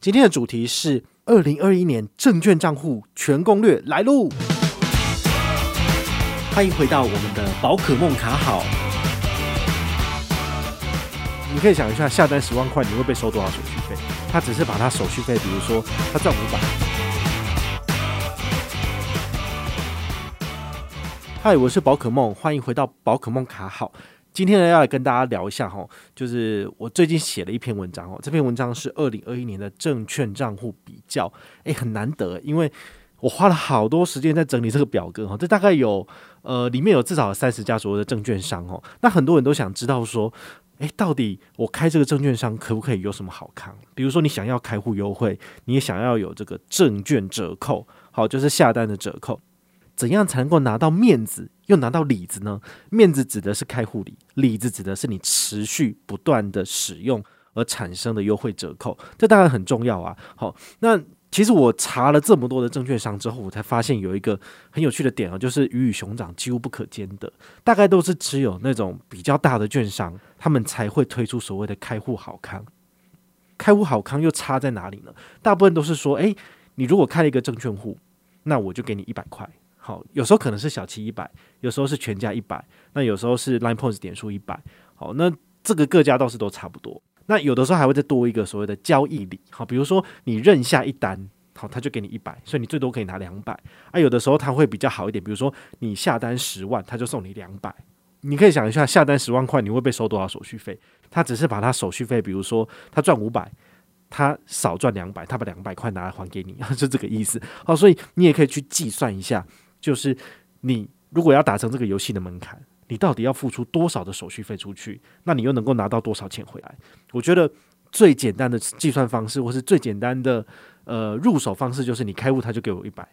今天的主题是二零二一年证券账户全攻略来喽！欢迎回到我们的宝可梦卡好。你可以想一下，下单十万块，你会被收多少手续费？他只是把他手续费，比如说他赚五百。嗨，我是宝可梦，欢迎回到宝可梦卡好。今天呢，要来跟大家聊一下哈，就是我最近写了一篇文章哦。这篇文章是二零二一年的证券账户比较，诶，很难得，因为我花了好多时间在整理这个表格哈。这大概有呃，里面有至少三十家左右的证券商哦。那很多人都想知道说，诶，到底我开这个证券商可不可以有什么好康？比如说你想要开户优惠，你也想要有这个证券折扣，好，就是下单的折扣。怎样才能够拿到面子，又拿到里子呢？面子指的是开户礼，里子指的是你持续不断的使用而产生的优惠折扣，这当然很重要啊。好，那其实我查了这么多的证券商之后，我才发现有一个很有趣的点啊，就是鱼与熊掌几乎不可兼得，大概都是只有那种比较大的券商，他们才会推出所谓的开户好康。开户好康又差在哪里呢？大部分都是说，诶，你如果开了一个证券户，那我就给你一百块。好，有时候可能是小七一百，有时候是全家一百，那有时候是 Line Points 点数一百。好，那这个各家倒是都差不多。那有的时候还会再多一个所谓的交易礼。好，比如说你认下一单，好，他就给你一百，所以你最多可以拿两百。啊，有的时候他会比较好一点，比如说你下单十万，他就送你两百。你可以想一下，下单十万块，你会被收多少手续费？他只是把他手续费，比如说他赚五百，他少赚两百，他把两百块拿来还给你，就这个意思。好，所以你也可以去计算一下。就是你如果要达成这个游戏的门槛，你到底要付出多少的手续费出去？那你又能够拿到多少钱回来？我觉得最简单的计算方式，或是最简单的呃入手方式，就是你开户他就给我一百，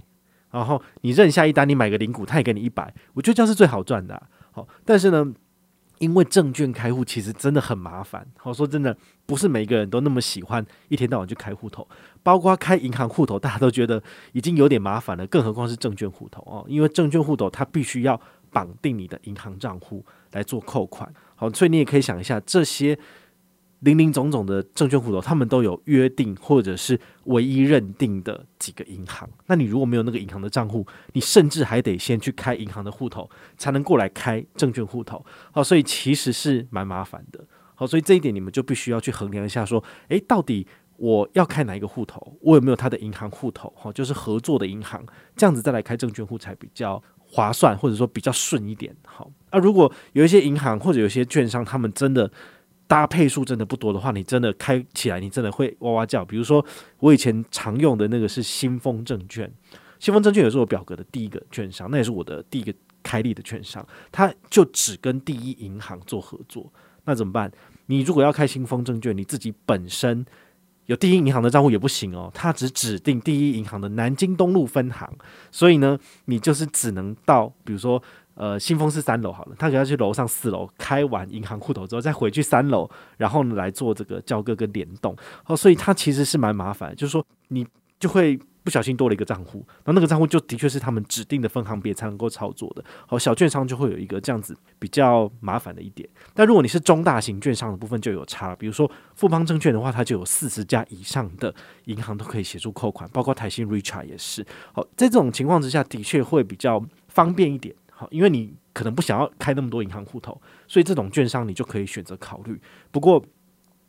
然后你认下一单，你买个零股，他也给你一百。我觉得这样是最好赚的。好，但是呢。因为证券开户其实真的很麻烦，好说真的，不是每一个人都那么喜欢一天到晚去开户头，包括开银行户头，大家都觉得已经有点麻烦了，更何况是证券户头哦，因为证券户头它必须要绑定你的银行账户来做扣款，好，所以你也可以想一下这些。林林总总的证券户头，他们都有约定或者是唯一认定的几个银行。那你如果没有那个银行的账户，你甚至还得先去开银行的户头，才能过来开证券户头。好，所以其实是蛮麻烦的。好，所以这一点你们就必须要去衡量一下，说，诶，到底我要开哪一个户头？我有没有他的银行户头？好，就是合作的银行，这样子再来开证券户才比较划算，或者说比较顺一点。好，那如果有一些银行或者有些券商，他们真的。搭配数真的不多的话，你真的开起来，你真的会哇哇叫。比如说，我以前常用的那个是新丰证券，新丰证券也是我表格的第一个券商，那也是我的第一个开立的券商，它就只跟第一银行做合作。那怎么办？你如果要开新丰证券，你自己本身有第一银行的账户也不行哦，它只指定第一银行的南京东路分行，所以呢，你就是只能到，比如说。呃，新丰是三楼好了，他可要去楼上四楼开完银行户头之后，再回去三楼，然后呢来做这个交割跟联动。哦，所以它其实是蛮麻烦，就是说你就会不小心多了一个账户，然后那个账户就的确是他们指定的分行别才能够操作的。好，小券商就会有一个这样子比较麻烦的一点。但如果你是中大型券商的部分就有差，比如说富邦证券的话，它就有四十家以上的银行都可以协助扣款，包括台新 REACH 也是。好，在这种情况之下的确会比较方便一点。好，因为你可能不想要开那么多银行户头，所以这种券商你就可以选择考虑。不过，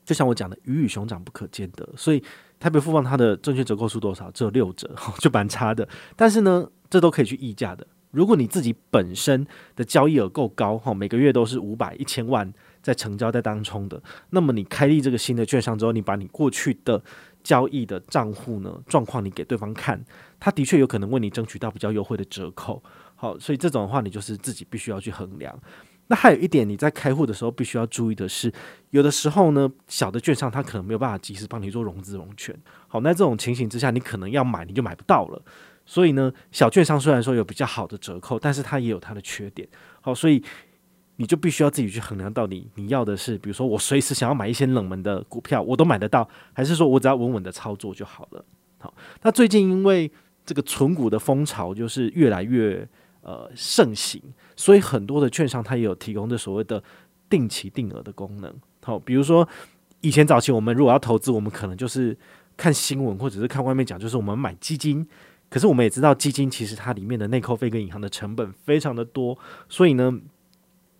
就像我讲的，鱼与熊掌不可兼得，所以台北富邦它的证券折扣数多少？只有六折，就蛮差的。但是呢，这都可以去议价的。如果你自己本身的交易额够高，哈，每个月都是五百、一千万在成交在当冲的，那么你开立这个新的券商之后，你把你过去的交易的账户呢状况，你给对方看，他的确有可能为你争取到比较优惠的折扣。好，所以这种的话，你就是自己必须要去衡量。那还有一点，你在开户的时候必须要注意的是，有的时候呢，小的券商它可能没有办法及时帮你做融资融券。好，那这种情形之下，你可能要买你就买不到了。所以呢，小券商虽然说有比较好的折扣，但是它也有它的缺点。好，所以你就必须要自己去衡量，到底你要的是，比如说我随时想要买一些冷门的股票，我都买得到，还是说我只要稳稳的操作就好了。好，那最近因为这个存股的风潮就是越来越。呃，盛行，所以很多的券商它也有提供这所谓的定期定额的功能。好，比如说以前早期我们如果要投资，我们可能就是看新闻或者是看外面讲，就是我们买基金，可是我们也知道基金其实它里面的内扣费跟银行的成本非常的多，所以呢，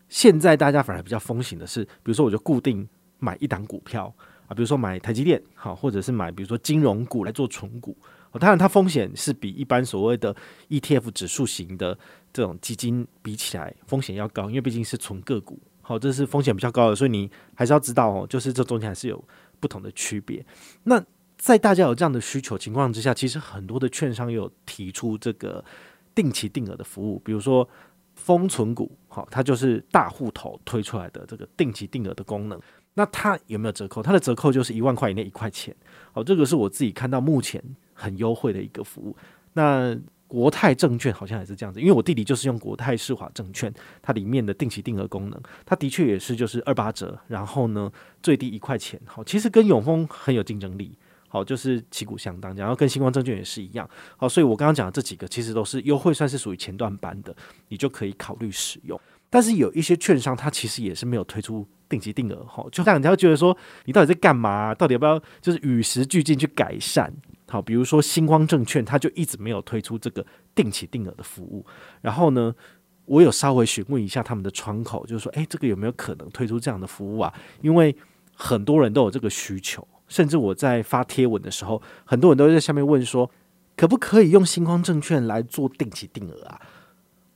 现在大家反而比较风行的是，比如说我就固定买一档股票啊，比如说买台积电，好，或者是买比如说金融股来做存股，当然它风险是比一般所谓的 ETF 指数型的这种基金比起来风险要高，因为毕竟是纯个股，好，这是风险比较高的，所以你还是要知道哦，就是这中间还是有不同的区别。那在大家有这样的需求情况之下，其实很多的券商有提出这个定期定额的服务，比如说封存股，好，它就是大户头推出来的这个定期定额的功能。那它有没有折扣？它的折扣就是一万块以内一块钱，好，这个是我自己看到目前很优惠的一个服务。那国泰证券好像也是这样子，因为我弟弟就是用国泰世华证券，它里面的定期定额功能，它的确也是就是二八折，然后呢最低一块钱，好，其实跟永丰很有竞争力。好，就是旗鼓相当，然后跟新光证券也是一样。好，所以我刚刚讲的这几个其实都是优惠，算是属于前段班的，你就可以考虑使用。但是有一些券商，它其实也是没有推出定期定额，哈，就让人家会觉得说，你到底在干嘛？到底要不要就是与时俱进去改善？好，比如说新光证券，它就一直没有推出这个定期定额的服务。然后呢，我有稍微询问一下他们的窗口，就是说，诶，这个有没有可能推出这样的服务啊？因为很多人都有这个需求。甚至我在发贴文的时候，很多人都在下面问说，可不可以用新光证券来做定期定额啊？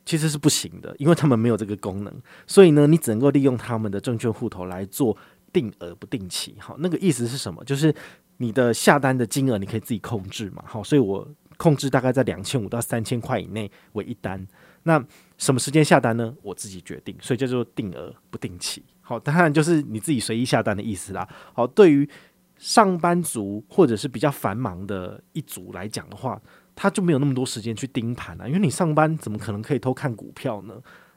其实是不行的，因为他们没有这个功能。所以呢，你只能够利用他们的证券户头来做定额不定期。好，那个意思是什么？就是你的下单的金额你可以自己控制嘛。好，所以我控制大概在两千五到三千块以内为一单。那什么时间下单呢？我自己决定，所以叫做定额不定期。好，当然就是你自己随意下单的意思啦。好，对于上班族或者是比较繁忙的一组来讲的话，他就没有那么多时间去盯盘啊。因为你上班怎么可能可以偷看股票呢？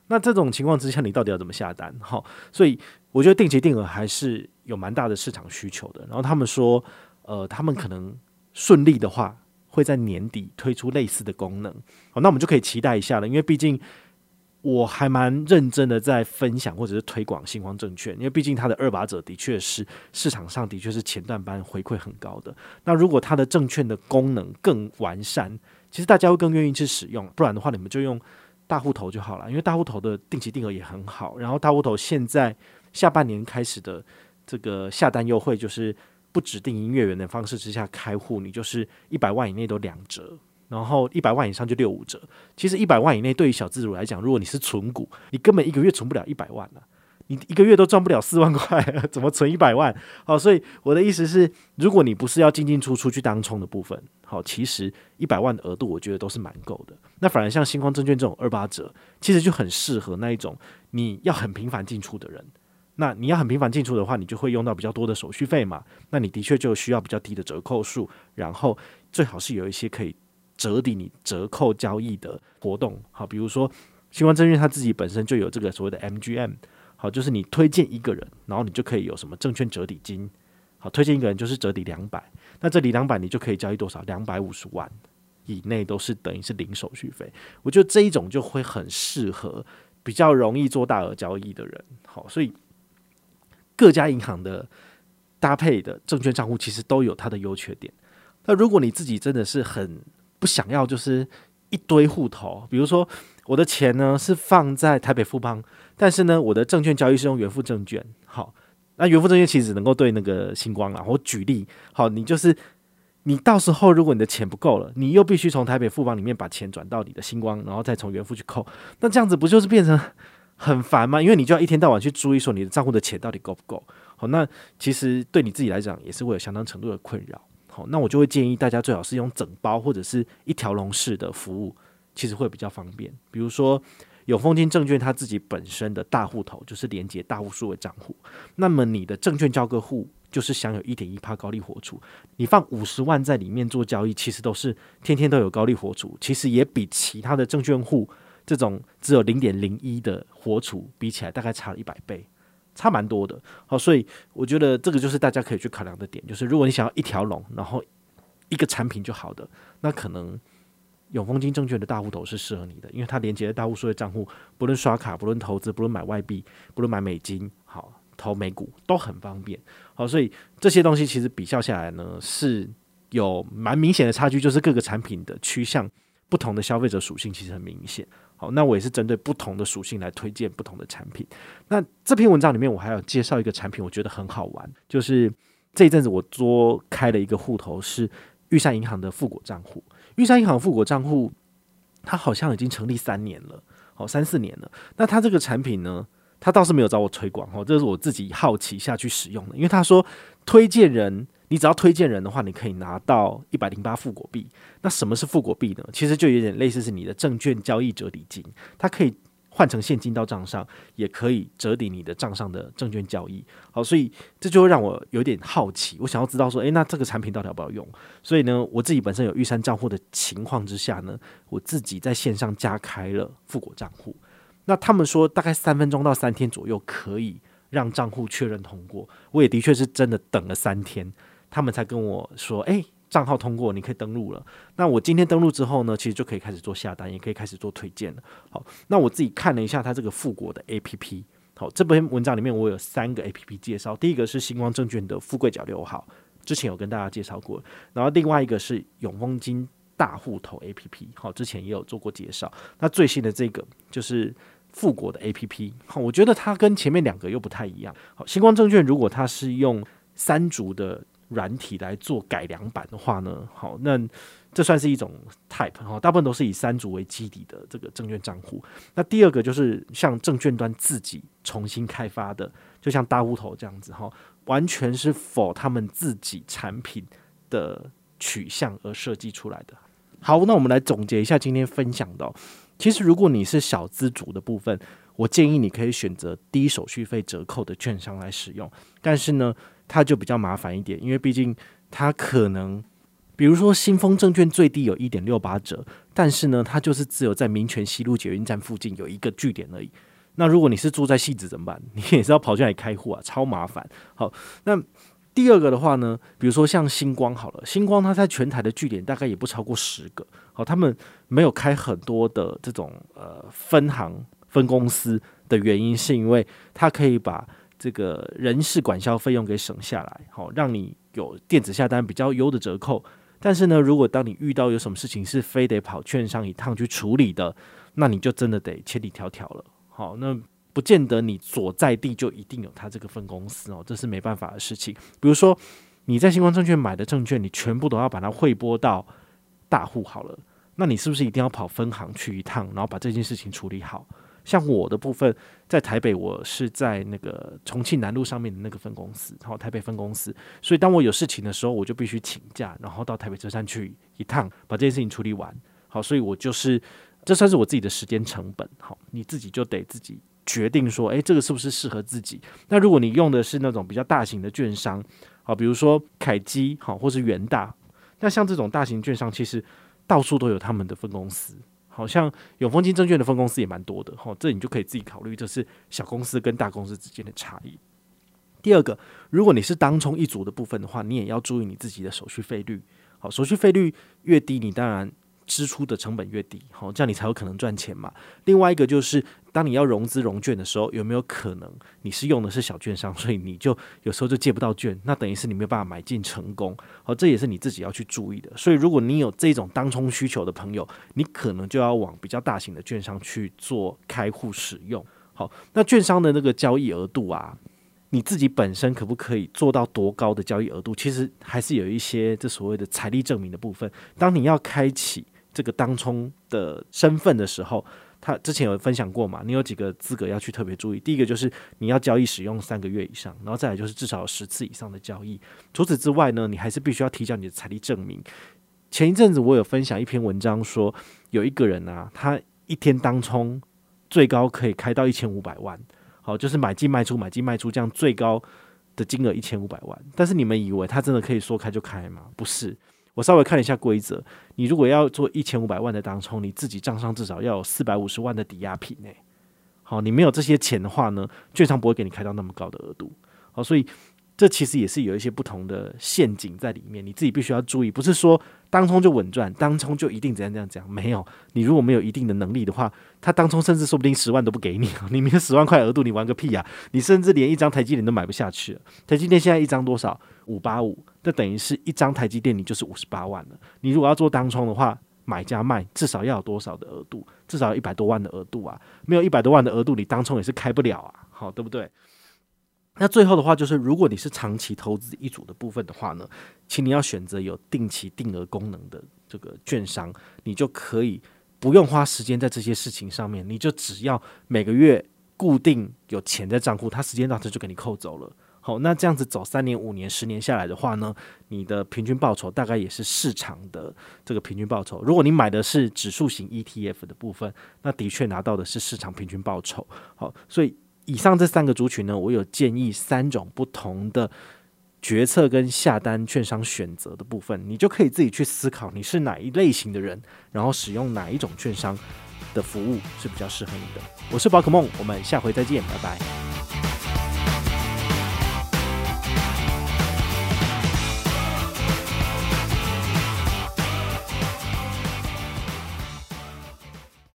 那这种情况之下，你到底要怎么下单？哈，所以我觉得定期定额还是有蛮大的市场需求的。然后他们说，呃，他们可能顺利的话，会在年底推出类似的功能。好，那我们就可以期待一下了，因为毕竟。我还蛮认真的在分享或者是推广新光证券，因为毕竟它的二把者的确是市场上的确是前段班回馈很高的。那如果它的证券的功能更完善，其实大家会更愿意去使用。不然的话，你们就用大户头就好了，因为大户头的定期定额也很好。然后大户头现在下半年开始的这个下单优惠，就是不指定营业员的方式之下开户，你就是一百万以内都两折。然后一百万以上就六五折。其实一百万以内对于小资主来讲，如果你是存股，你根本一个月存不了一百万了，你一个月都赚不了四万块，怎么存一百万？好，所以我的意思是，如果你不是要进进出出去当冲的部分，好，其实一百万的额度我觉得都是蛮够的。那反而像星光证券这种二八折，其实就很适合那一种你要很频繁进出的人。那你要很频繁进出的话，你就会用到比较多的手续费嘛。那你的确就需要比较低的折扣数，然后最好是有一些可以。折抵你折扣交易的活动，好，比如说新光证券它自己本身就有这个所谓的 MGM，好，就是你推荐一个人，然后你就可以有什么证券折抵金，好，推荐一个人就是折抵两百，那这里两百你就可以交易多少？两百五十万以内都是等于是零手续费，我觉得这一种就会很适合比较容易做大额交易的人，好，所以各家银行的搭配的证券账户其实都有它的优缺点，那如果你自己真的是很不想要就是一堆户头，比如说我的钱呢是放在台北富邦，但是呢我的证券交易是用元富证券。好，那元富证券其实能够对那个星光啦。我举例，好，你就是你到时候如果你的钱不够了，你又必须从台北富邦里面把钱转到你的星光，然后再从元富去扣，那这样子不就是变成 很烦吗？因为你就要一天到晚去注意说你的账户的钱到底够不够。好，那其实对你自己来讲也是会有相当程度的困扰。好，那我就会建议大家最好是用整包或者是一条龙式的服务，其实会比较方便。比如说永丰金证券它自己本身的大户头就是连接大户数位账户，那么你的证券交割户就是享有一点一趴高利活储，你放五十万在里面做交易，其实都是天天都有高利活储，其实也比其他的证券户这种只有零点零一的活储比起来，大概差了一百倍。差蛮多的，好，所以我觉得这个就是大家可以去考量的点，就是如果你想要一条龙，然后一个产品就好的，那可能永丰金证券的大户头是适合你的，因为它连接的大户数位账户，不论刷卡，不论投资，不论买外币，不论买美金，好，投美股都很方便，好，所以这些东西其实比较下来呢，是有蛮明显的差距，就是各个产品的趋向不同的消费者属性其实很明显。好，那我也是针对不同的属性来推荐不同的产品。那这篇文章里面我还要介绍一个产品，我觉得很好玩，就是这一阵子我多开了一个户头，是玉山银行的富果账户。玉山银行富果账户，它好像已经成立三年了，好三四年了。那它这个产品呢，他倒是没有找我推广哦，这是我自己好奇下去使用的。因为他说推荐人，你只要推荐人的话，你可以拿到一百零八富果币。那什么是富果币呢？其实就有点类似是你的证券交易折抵金，它可以换成现金到账上，也可以折抵你的账上的证券交易。好，所以这就会让我有点好奇，我想要知道说，诶，那这个产品到底要不要用？所以呢，我自己本身有玉山账户的情况之下呢，我自己在线上加开了富果账户。那他们说大概三分钟到三天左右可以让账户确认通过，我也的确是真的等了三天，他们才跟我说，哎，账号通过，你可以登录了。那我今天登录之后呢，其实就可以开始做下单，也可以开始做推荐了。好，那我自己看了一下它这个富国的 APP，好，这篇文章里面我有三个 APP 介绍，第一个是星光证券的富贵角六号，之前有跟大家介绍过，然后另外一个是永丰金大户头 APP，好，之前也有做过介绍。那最新的这个就是。富国的 APP，好，我觉得它跟前面两个又不太一样。好，星光证券如果它是用三足的软体来做改良版的话呢，好，那这算是一种 type 哈，大部分都是以三足为基底的这个证券账户。那第二个就是像证券端自己重新开发的，就像大乌头这样子哈，完全是 for 他们自己产品的取向而设计出来的。好，那我们来总结一下今天分享的。其实，如果你是小资主的部分，我建议你可以选择低手续费折扣的券商来使用。但是呢，它就比较麻烦一点，因为毕竟它可能，比如说新丰证券最低有一点六八折，但是呢，它就是只有在民权西路捷运站附近有一个据点而已。那如果你是住在汐止怎么办？你也是要跑进来开户啊，超麻烦。好，那。第二个的话呢，比如说像星光好了，星光它在全台的据点大概也不超过十个，好，他们没有开很多的这种呃分行分公司的原因，是因为它可以把这个人事管销费用给省下来，好，让你有电子下单比较优的折扣。但是呢，如果当你遇到有什么事情是非得跑券商一趟去处理的，那你就真的得千里迢迢了。好，那。不见得你所在地就一定有他这个分公司哦，这是没办法的事情。比如说你在新光证券买的证券，你全部都要把它汇拨到大户好了，那你是不是一定要跑分行去一趟，然后把这件事情处理好？像我的部分在台北，我是在那个重庆南路上面的那个分公司，然后台北分公司，所以当我有事情的时候，我就必须请假，然后到台北车站去一趟，把这件事情处理完。好，所以我就是这算是我自己的时间成本。好，你自己就得自己。决定说，诶，这个是不是适合自己？那如果你用的是那种比较大型的券商，好，比如说凯基，好，或是元大，那像这种大型券商，其实到处都有他们的分公司，好像永丰金证券的分公司也蛮多的，哈，这你就可以自己考虑，这是小公司跟大公司之间的差异。第二个，如果你是当冲一族的部分的话，你也要注意你自己的手续费率，好，手续费率越低，你当然。支出的成本越低，好，这样你才有可能赚钱嘛。另外一个就是，当你要融资融券的时候，有没有可能你是用的是小券商，所以你就有时候就借不到券，那等于是你没有办法买进成功。好，这也是你自己要去注意的。所以，如果你有这种当冲需求的朋友，你可能就要往比较大型的券商去做开户使用。好，那券商的那个交易额度啊，你自己本身可不可以做到多高的交易额度？其实还是有一些这所谓的财力证明的部分。当你要开启这个当冲的身份的时候，他之前有分享过嘛？你有几个资格要去特别注意？第一个就是你要交易使用三个月以上，然后再来就是至少十次以上的交易。除此之外呢，你还是必须要提交你的财力证明。前一阵子我有分享一篇文章说，说有一个人啊，他一天当冲最高可以开到一千五百万，好，就是买进卖出买进卖出这样最高的金额一千五百万。但是你们以为他真的可以说开就开吗？不是。我稍微看了一下规则，你如果要做一千五百万的当冲，你自己账上至少要有四百五十万的抵押品诶。好，你没有这些钱的话呢，券商不会给你开到那么高的额度。好，所以这其实也是有一些不同的陷阱在里面，你自己必须要注意。不是说当冲就稳赚，当冲就一定怎样怎样讲，没有。你如果没有一定的能力的话，他当冲甚至说不定十万都不给你，你没有十万块额度，你玩个屁呀！你甚至连一张台积电都买不下去了。台积电现在一张多少？五八五，这等于是一张台积电你就是五十八万了。你如果要做当冲的话，买家卖至少要有多少的额度？至少一百多万的额度啊！没有一百多万的额度，你当冲也是开不了啊！好，对不对？那最后的话就是，如果你是长期投资一组的部分的话呢，请你要选择有定期定额功能的这个券商，你就可以不用花时间在这些事情上面，你就只要每个月固定有钱在账户，它时间到这就给你扣走了。好，那这样子走三年、五年、十年下来的话呢，你的平均报酬大概也是市场的这个平均报酬。如果你买的是指数型 ETF 的部分，那的确拿到的是市场平均报酬。好，所以。以上这三个族群呢，我有建议三种不同的决策跟下单券商选择的部分，你就可以自己去思考你是哪一类型的人，然后使用哪一种券商的服务是比较适合你的。我是宝可梦，我们下回再见，拜拜。